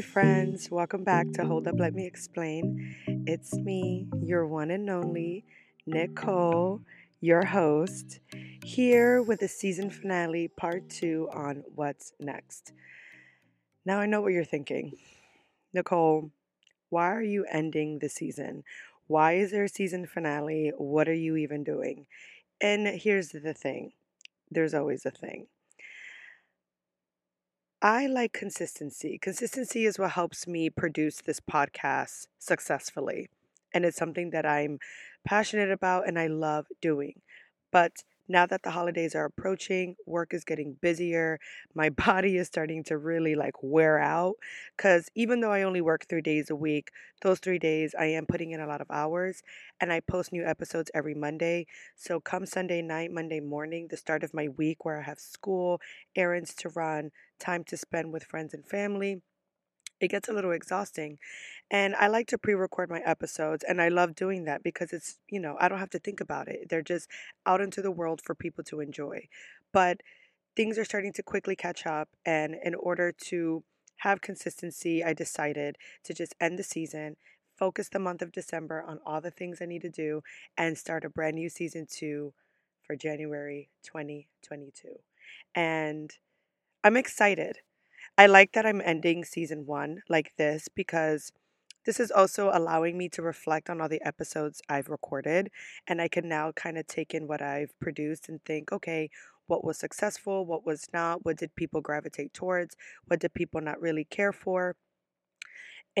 my friends. Welcome back to Hold Up, Let Me Explain. It's me, your one and only Nicole, your host, here with the season finale, part two on what's next. Now, I know what you're thinking. Nicole, why are you ending the season? Why is there a season finale? What are you even doing? And here's the thing there's always a thing. I like consistency. Consistency is what helps me produce this podcast successfully. And it's something that I'm passionate about and I love doing. But now that the holidays are approaching, work is getting busier. My body is starting to really like wear out because even though I only work three days a week, those three days I am putting in a lot of hours and I post new episodes every Monday. So come Sunday night, Monday morning, the start of my week where I have school, errands to run, time to spend with friends and family it gets a little exhausting. And I like to pre record my episodes, and I love doing that because it's, you know, I don't have to think about it. They're just out into the world for people to enjoy. But things are starting to quickly catch up, and in order to have consistency, I decided to just end the season, focus the month of December on all the things I need to do, and start a brand new season two for January 2022. And I'm excited. I like that I'm ending season one like this because this is also allowing me to reflect on all the episodes I've recorded. And I can now kind of take in what I've produced and think, okay, what was successful, what was not, what did people gravitate towards, what did people not really care for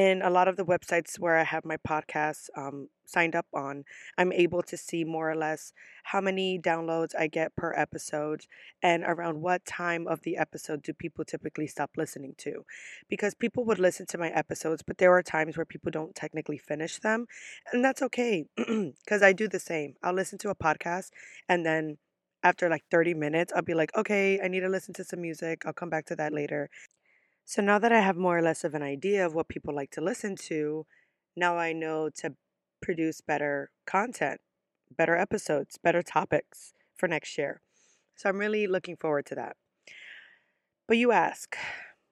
in a lot of the websites where I have my podcasts um, signed up on, I'm able to see more or less how many downloads I get per episode and around what time of the episode do people typically stop listening to. Because people would listen to my episodes, but there are times where people don't technically finish them. And that's okay because I do the same. I'll listen to a podcast and then after like 30 minutes, I'll be like, okay, I need to listen to some music. I'll come back to that later. So now that I have more or less of an idea of what people like to listen to, now I know to produce better content, better episodes, better topics for next year. So I'm really looking forward to that. But you ask,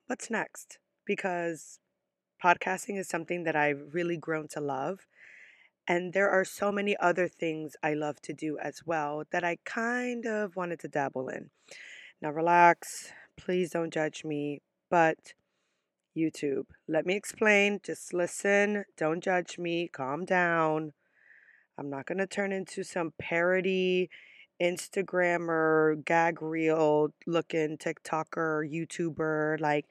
what's next? Because podcasting is something that I've really grown to love. And there are so many other things I love to do as well that I kind of wanted to dabble in. Now, relax. Please don't judge me but YouTube. Let me explain. Just listen. Don't judge me. Calm down. I'm not going to turn into some parody Instagrammer, gag reel looking TikToker, YouTuber. Like,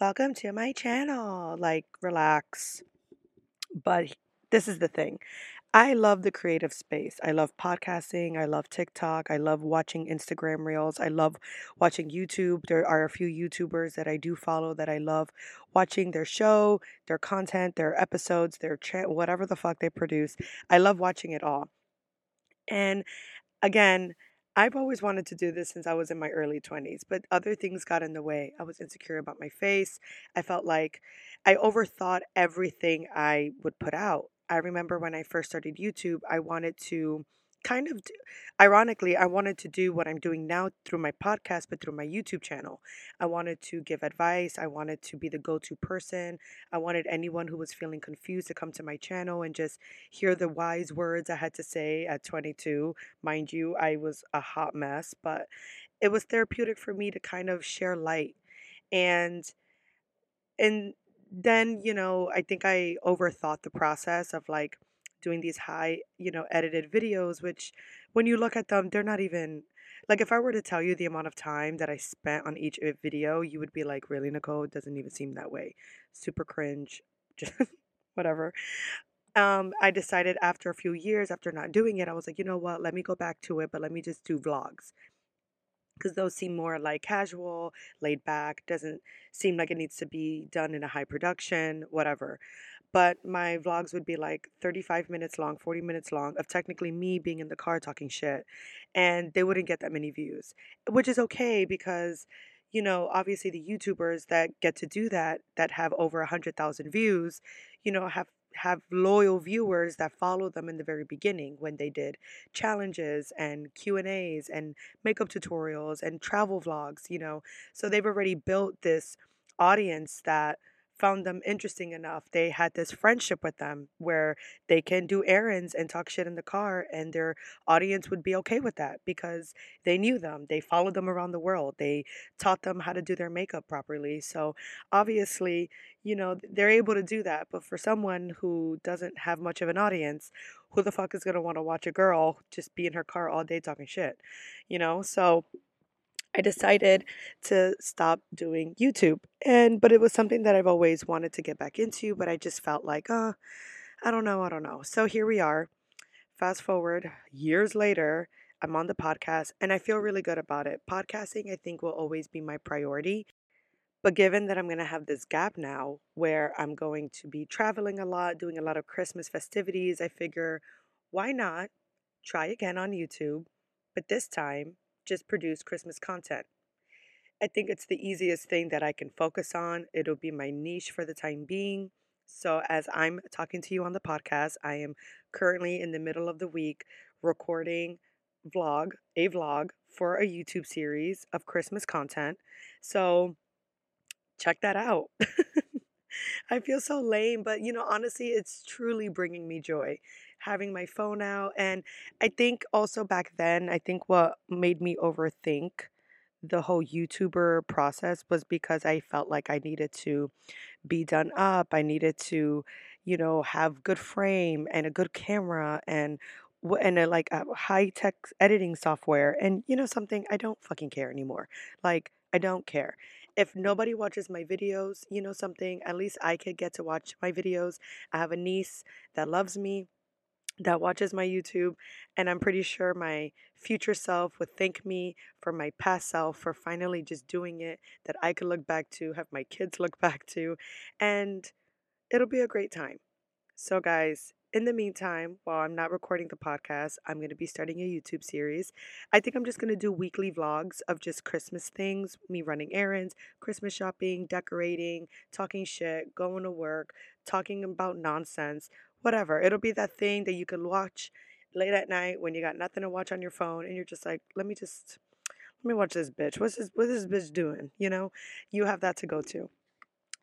welcome to my channel. Like, relax. But this is the thing I love the creative space. I love podcasting. I love TikTok. I love watching Instagram reels. I love watching YouTube. There are a few YouTubers that I do follow that I love watching their show, their content, their episodes, their cha- whatever the fuck they produce. I love watching it all. And again, I've always wanted to do this since I was in my early 20s, but other things got in the way. I was insecure about my face. I felt like I overthought everything I would put out. I remember when I first started YouTube, I wanted to kind of, do, ironically, I wanted to do what I'm doing now through my podcast, but through my YouTube channel. I wanted to give advice. I wanted to be the go to person. I wanted anyone who was feeling confused to come to my channel and just hear the wise words I had to say at 22. Mind you, I was a hot mess, but it was therapeutic for me to kind of share light. And, and then, you know, I think I overthought the process of like doing these high, you know, edited videos, which when you look at them, they're not even like if I were to tell you the amount of time that I spent on each video, you would be like, really, Nicole? It doesn't even seem that way. Super cringe. Just whatever. Um, I decided after a few years, after not doing it, I was like, you know what? Let me go back to it, but let me just do vlogs because those seem more like casual, laid back, doesn't seem like it needs to be done in a high production, whatever. But my vlogs would be like 35 minutes long, 40 minutes long of technically me being in the car talking shit. And they wouldn't get that many views, which is okay because, you know, obviously the YouTubers that get to do that, that have over 100,000 views, you know, have have loyal viewers that follow them in the very beginning when they did challenges and Q&As and makeup tutorials and travel vlogs, you know. So they've already built this audience that found them interesting enough. They had this friendship with them where they can do errands and talk shit in the car, and their audience would be okay with that because they knew them. They followed them around the world. They taught them how to do their makeup properly. So obviously, you know, they're able to do that. But for someone who doesn't have much of an audience, who the fuck is going to want to watch a girl just be in her car all day talking shit? You know? So I decided to stop doing YouTube. And but it was something that I've always wanted to get back into, but I just felt like, uh, I don't know, I don't know. So here we are. Fast forward years later, I'm on the podcast and I feel really good about it. Podcasting, I think, will always be my priority. But given that I'm going to have this gap now where I'm going to be traveling a lot, doing a lot of Christmas festivities, I figure why not try again on YouTube, but this time just produce Christmas content. I think it's the easiest thing that I can focus on. It'll be my niche for the time being. So, as I'm talking to you on the podcast, I am currently in the middle of the week recording vlog, a vlog for a YouTube series of Christmas content. So, check that out. I feel so lame, but you know, honestly, it's truly bringing me joy having my phone out. And I think also back then, I think what made me overthink the whole YouTuber process was because I felt like I needed to be done up. I needed to, you know, have good frame and a good camera and and a, like a high tech editing software. And you know something, I don't fucking care anymore. Like I don't care. If nobody watches my videos, you know something, at least I could get to watch my videos. I have a niece that loves me that watches my YouTube, and I'm pretty sure my future self would thank me for my past self for finally just doing it that I could look back to, have my kids look back to, and it'll be a great time. So, guys, in the meantime, while I'm not recording the podcast, I'm going to be starting a YouTube series. I think I'm just going to do weekly vlogs of just Christmas things me running errands, Christmas shopping, decorating, talking shit, going to work, talking about nonsense, whatever. It'll be that thing that you can watch late at night when you got nothing to watch on your phone and you're just like, let me just let me watch this bitch. What's this what's this bitch doing? You know? You have that to go to.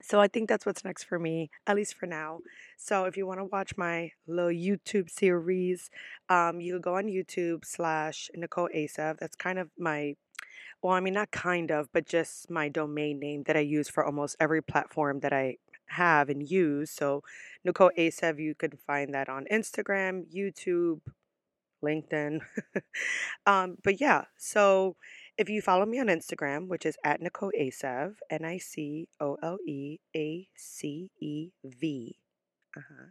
So I think that's what's next for me, at least for now. So if you want to watch my little YouTube series, um, you go on YouTube slash Nicole Acev. That's kind of my well, I mean not kind of, but just my domain name that I use for almost every platform that I have and use. So, Nicole Acev, you can find that on Instagram, YouTube, LinkedIn. um, but yeah, so if you follow me on Instagram, which is at Nicole Acev, N I C O L E A C E V. Uh-huh.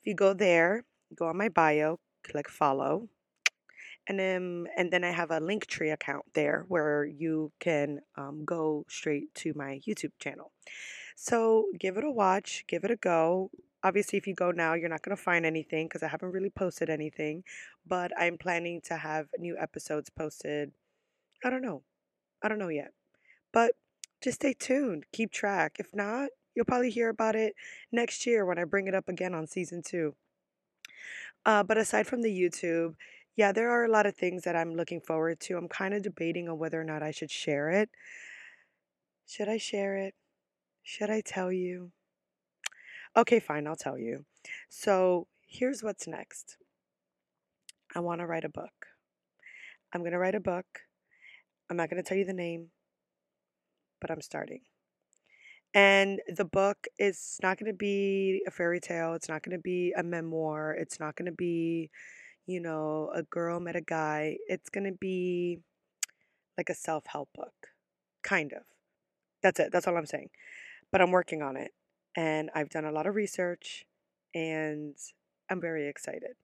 If you go there, go on my bio, click follow. And then, and then I have a Linktree account there where you can um, go straight to my YouTube channel. So give it a watch, give it a go. Obviously, if you go now, you're not going to find anything because I haven't really posted anything, but I'm planning to have new episodes posted. I don't know. I don't know yet. But just stay tuned, keep track. If not, you'll probably hear about it next year when I bring it up again on season two. Uh, but aside from the YouTube, yeah, there are a lot of things that I'm looking forward to. I'm kind of debating on whether or not I should share it. Should I share it? Should I tell you? Okay, fine, I'll tell you. So here's what's next I want to write a book. I'm going to write a book. I'm not going to tell you the name, but I'm starting. And the book is not going to be a fairy tale. It's not going to be a memoir. It's not going to be, you know, a girl met a guy. It's going to be like a self help book, kind of. That's it. That's all I'm saying but I'm working on it. And I've done a lot of research and I'm very excited.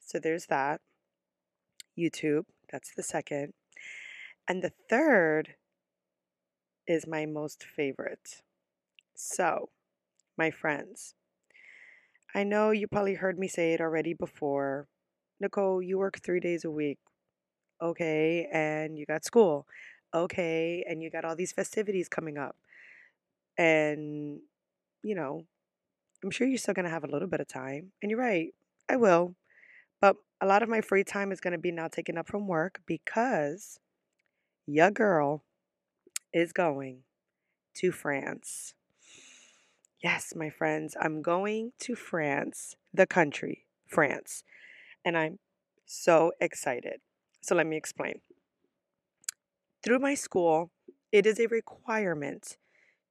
So there's that. YouTube, that's the second. And the third is my most favorite. So, my friends, I know you probably heard me say it already before. Nicole, you work three days a week. Okay, and you got school. Okay, and you got all these festivities coming up. And, you know, I'm sure you're still going to have a little bit of time. And you're right, I will. But a lot of my free time is going to be now taken up from work because your girl is going to France. Yes, my friends, I'm going to France, the country, France. And I'm so excited. So let me explain. Through my school, it is a requirement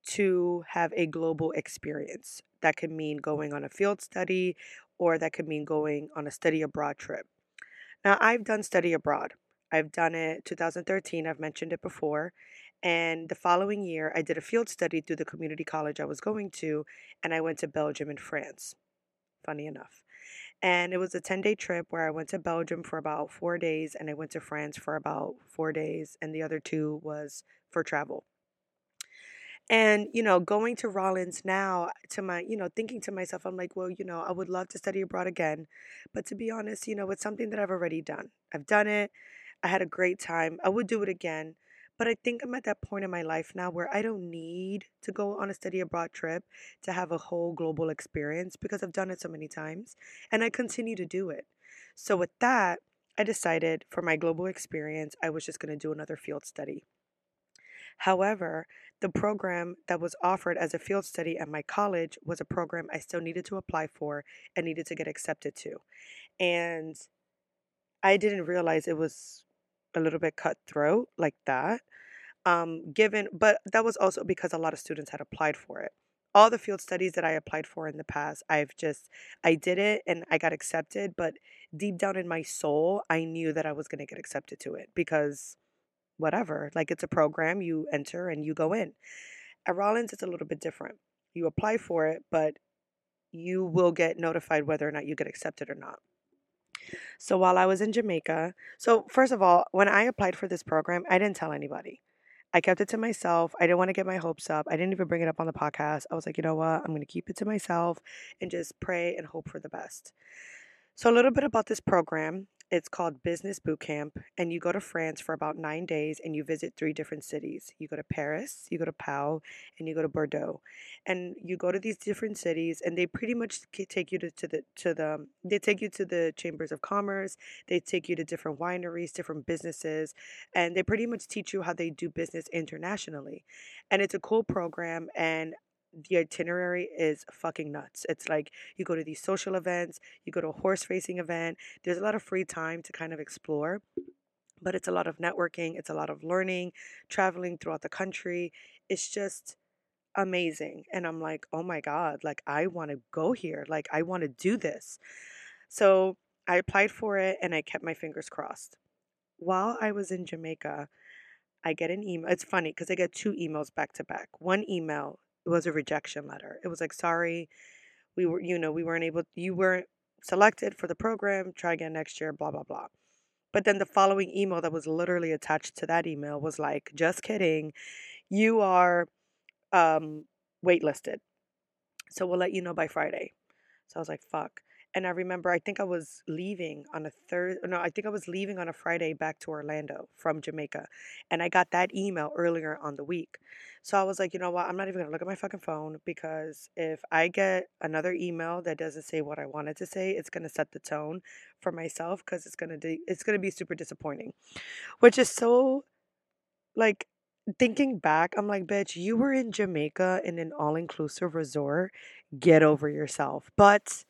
to have a global experience. That could mean mm. going on a field study or that could mean going on a study abroad trip. Now, I've done study abroad. I've done it 2013, I've mentioned it before. And the following year, I did a field study through the community college I was going to, and I went to Belgium and France. Funny enough. And it was a 10 day trip where I went to Belgium for about four days and I went to France for about four days, and the other two was for travel. And, you know, going to Rollins now, to my, you know, thinking to myself, I'm like, well, you know, I would love to study abroad again. But to be honest, you know, it's something that I've already done. I've done it. I had a great time. I would do it again. But I think I'm at that point in my life now where I don't need to go on a study abroad trip to have a whole global experience because I've done it so many times and I continue to do it. So, with that, I decided for my global experience, I was just going to do another field study. However, the program that was offered as a field study at my college was a program I still needed to apply for and needed to get accepted to. And I didn't realize it was a little bit cutthroat like that. Um, given, but that was also because a lot of students had applied for it. All the field studies that I applied for in the past, I've just, I did it and I got accepted, but deep down in my soul, I knew that I was going to get accepted to it because whatever, like it's a program, you enter and you go in. At Rollins, it's a little bit different. You apply for it, but you will get notified whether or not you get accepted or not. So while I was in Jamaica, so first of all, when I applied for this program, I didn't tell anybody. I kept it to myself. I didn't want to get my hopes up. I didn't even bring it up on the podcast. I was like, you know what? I'm going to keep it to myself and just pray and hope for the best. So, a little bit about this program. It's called Business Boot Camp, and you go to France for about nine days and you visit three different cities. You go to Paris, you go to Pau, and you go to Bordeaux. And you go to these different cities, and they pretty much take you to, to the to the they take you to the chambers of commerce. They take you to different wineries, different businesses, and they pretty much teach you how they do business internationally. And it's a cool program, and the itinerary is fucking nuts. It's like you go to these social events, you go to a horse racing event. There's a lot of free time to kind of explore, but it's a lot of networking, it's a lot of learning, traveling throughout the country. It's just amazing. And I'm like, oh my God, like I want to go here. Like I want to do this. So I applied for it and I kept my fingers crossed. While I was in Jamaica, I get an email. It's funny because I get two emails back to back. One email it was a rejection letter. It was like, sorry, we were, you know, we weren't able, you weren't selected for the program. Try again next year, blah, blah, blah. But then the following email that was literally attached to that email was like, just kidding. You are um, waitlisted. So we'll let you know by Friday. So I was like, fuck. And I remember, I think I was leaving on a third, no, I think I was leaving on a Friday back to Orlando from Jamaica. And I got that email earlier on the week. So I was like, you know what? I'm not even to look at my fucking phone because if I get another email that doesn't say what I wanted to say, it's to set the tone for myself because it's to de- it's to be super disappointing. Which is so like thinking back, I'm like, bitch, you were in Jamaica in an all-inclusive resort. Get over yourself. But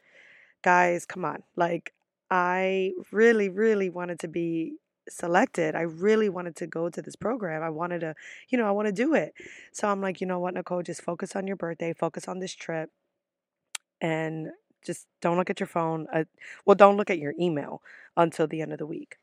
guys, come on. Like, I really, really wanted to be selected. I really wanted to go to this program. I wanted to, you know, I want to do it. So I'm like, you know what, Nicole, just focus on your birthday, focus on this trip, and just don't look at your phone. Uh, well, don't look at your email until the end of the week.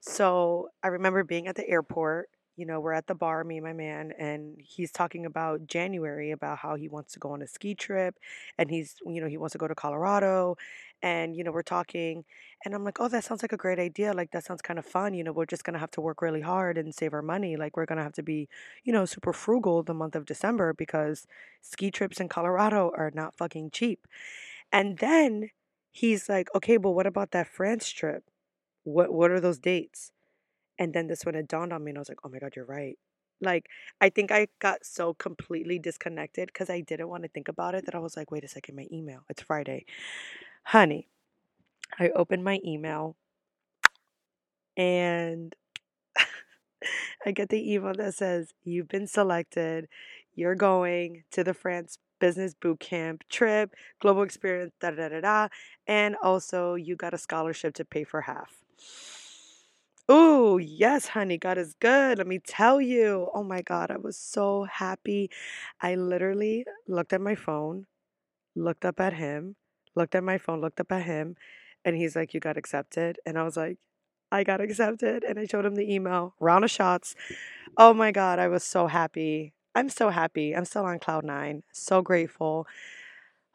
So I remember being at the airport you know, we're at the bar, me and my man, and he's talking about January, about how he wants to go on a ski trip and he's, you know, he wants to go to Colorado. And, you know, we're talking, and I'm like, oh, that sounds like a great idea. Like, that sounds kind of fun. You know, we're just going to have to work really hard and save our money. Like, we're going to have to be, you know, super frugal the month of December because ski trips in Colorado are not fucking cheap. And then he's like, okay, but what about that France trip? What, what are those dates? And then this one it dawned on me and I was like, oh my God, you're right. Like, I think I got so completely disconnected because I didn't want to think about it that I was like, wait a second, my email. It's Friday. Honey, I opened my email and I get the email that says, You've been selected. You're going to the France business boot camp trip, global experience, da da da da. And also, you got a scholarship to pay for half. Oh, yes, honey, God is good. Let me tell you. Oh my God, I was so happy. I literally looked at my phone, looked up at him, looked at my phone, looked up at him, and he's like, You got accepted. And I was like, I got accepted. And I showed him the email, round of shots. Oh my God, I was so happy. I'm so happy. I'm still on cloud nine. So grateful.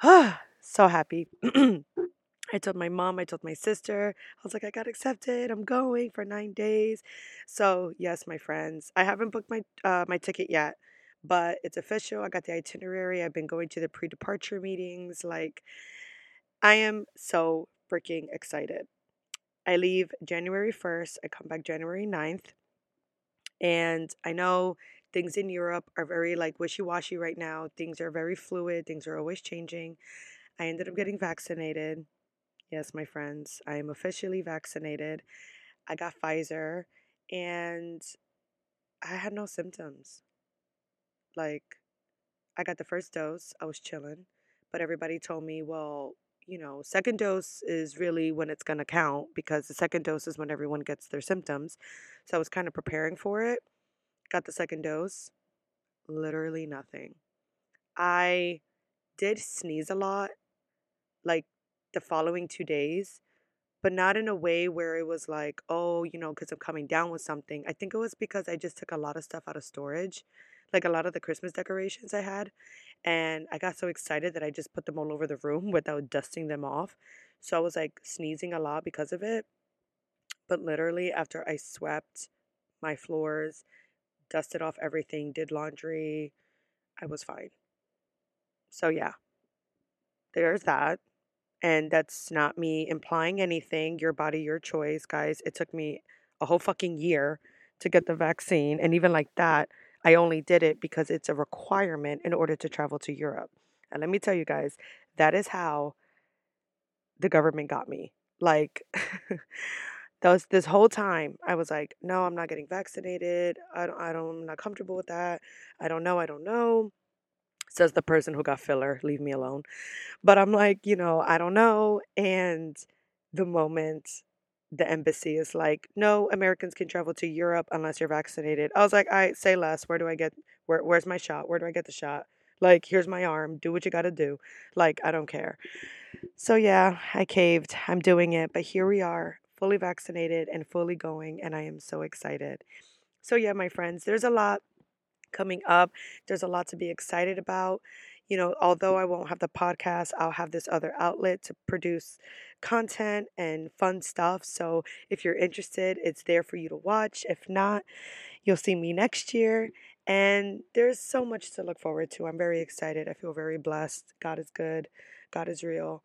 so happy. I told my mom, I told my sister, I was like, I got accepted. I'm going for nine days. So yes, my friends, I haven't booked my uh, my ticket yet, but it's official. I got the itinerary. I've been going to the pre-departure meetings. Like, I am so freaking excited. I leave January 1st. I come back January 9th. And I know things in Europe are very like wishy-washy right now. Things are very fluid. Things are always changing. I ended up getting vaccinated. Yes, my friends, I am officially vaccinated. I got Pfizer and I had no symptoms. Like, I got the first dose, I was chilling, but everybody told me, well, you know, second dose is really when it's going to count because the second dose is when everyone gets their symptoms. So I was kind of preparing for it. Got the second dose, literally nothing. I did sneeze a lot, like the following two days, but not in a way where it was like, oh, you know, because I'm coming down with something. I think it was because I just took a lot of stuff out of storage, like a lot of the Christmas decorations I had. And I got so excited that I just put them all over the room without dusting them off. So I was like sneezing a lot because of it. But literally, after I swept my floors, dusted off everything, did laundry, I was fine. So, yeah, there's that. And that's not me implying anything. Your body, your choice, guys. It took me a whole fucking year to get the vaccine. And even like that, I only did it because it's a requirement in order to travel to Europe. And let me tell you guys, that is how the government got me. Like, those this whole time I was like, no, I'm not getting vaccinated. I don't, I don't, I'm not comfortable with that. I don't know. I don't know says the person who got filler, leave me alone. But I'm like, you know, I don't know. And the moment the embassy is like, no, Americans can travel to Europe unless you're vaccinated. I was like, I say less. Where do I get where where's my shot? Where do I get the shot? Like, here's my arm. Do what you gotta do. Like, I don't care. So yeah, I caved. I'm doing it. But here we are, fully vaccinated and fully going, and I am so excited. So yeah, my friends, there's a lot coming up. There's a lot to be excited about. You know, although I won't have the podcast, I'll have this other outlet to produce content and fun stuff. So if you're interested, it's there for you to watch. If not, you'll see me next year. And there's so much to look forward to. I'm very excited. I feel very blessed. God is good, God is real.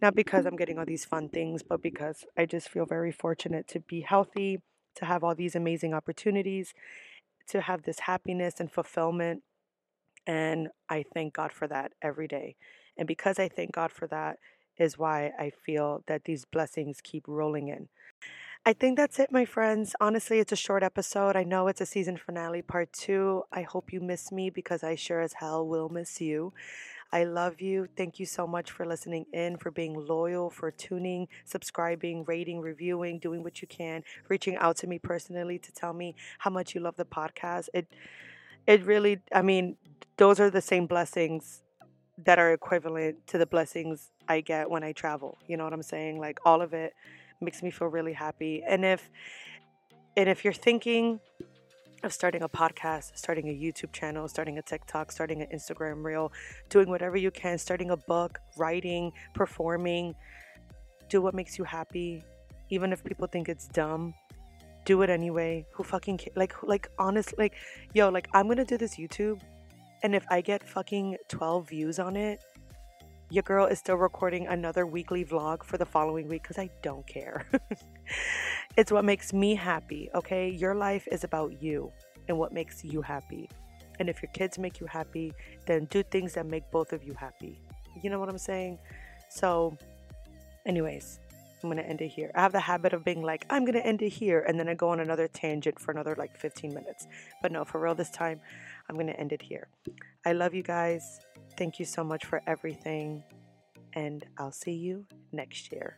Not because I'm getting all these fun things, but because I just feel very fortunate to be healthy, to have all these amazing opportunities, to have this happiness and fulfillment. And I thank God for that every day. And because I thank God for that, is why I feel that these blessings keep rolling in. I think that's it, my friends. Honestly, it's a short episode. I know it's a season finale, part two. I hope you miss me because I sure as hell will miss you. I love you. Thank you so much for listening in, for being loyal, for tuning, subscribing, rating, reviewing, doing what you can, reaching out to me personally to tell me how much you love the podcast. It it really I mean, those are the same blessings that are equivalent to the blessings I get when I travel. You know what I'm saying? Like all of it makes me feel really happy. And if and if you're thinking of starting a podcast, starting a YouTube channel, starting a TikTok, starting an Instagram reel, doing whatever you can, starting a book, writing, performing. Do what makes you happy, even if people think it's dumb. Do it anyway. Who fucking ca- like like honest like yo like I'm gonna do this YouTube, and if I get fucking 12 views on it, your girl is still recording another weekly vlog for the following week because I don't care. it's what makes me happy, okay? Your life is about you and what makes you happy. And if your kids make you happy, then do things that make both of you happy. You know what I'm saying? So, anyways, I'm to end it here. I have the habit of being like, I'm to end it here. And then I go on another tangent for another like 15 minutes. But no, for real, this time, I'm going to end it here. I love you guys. Thank you so much for everything. And I'll see you next year.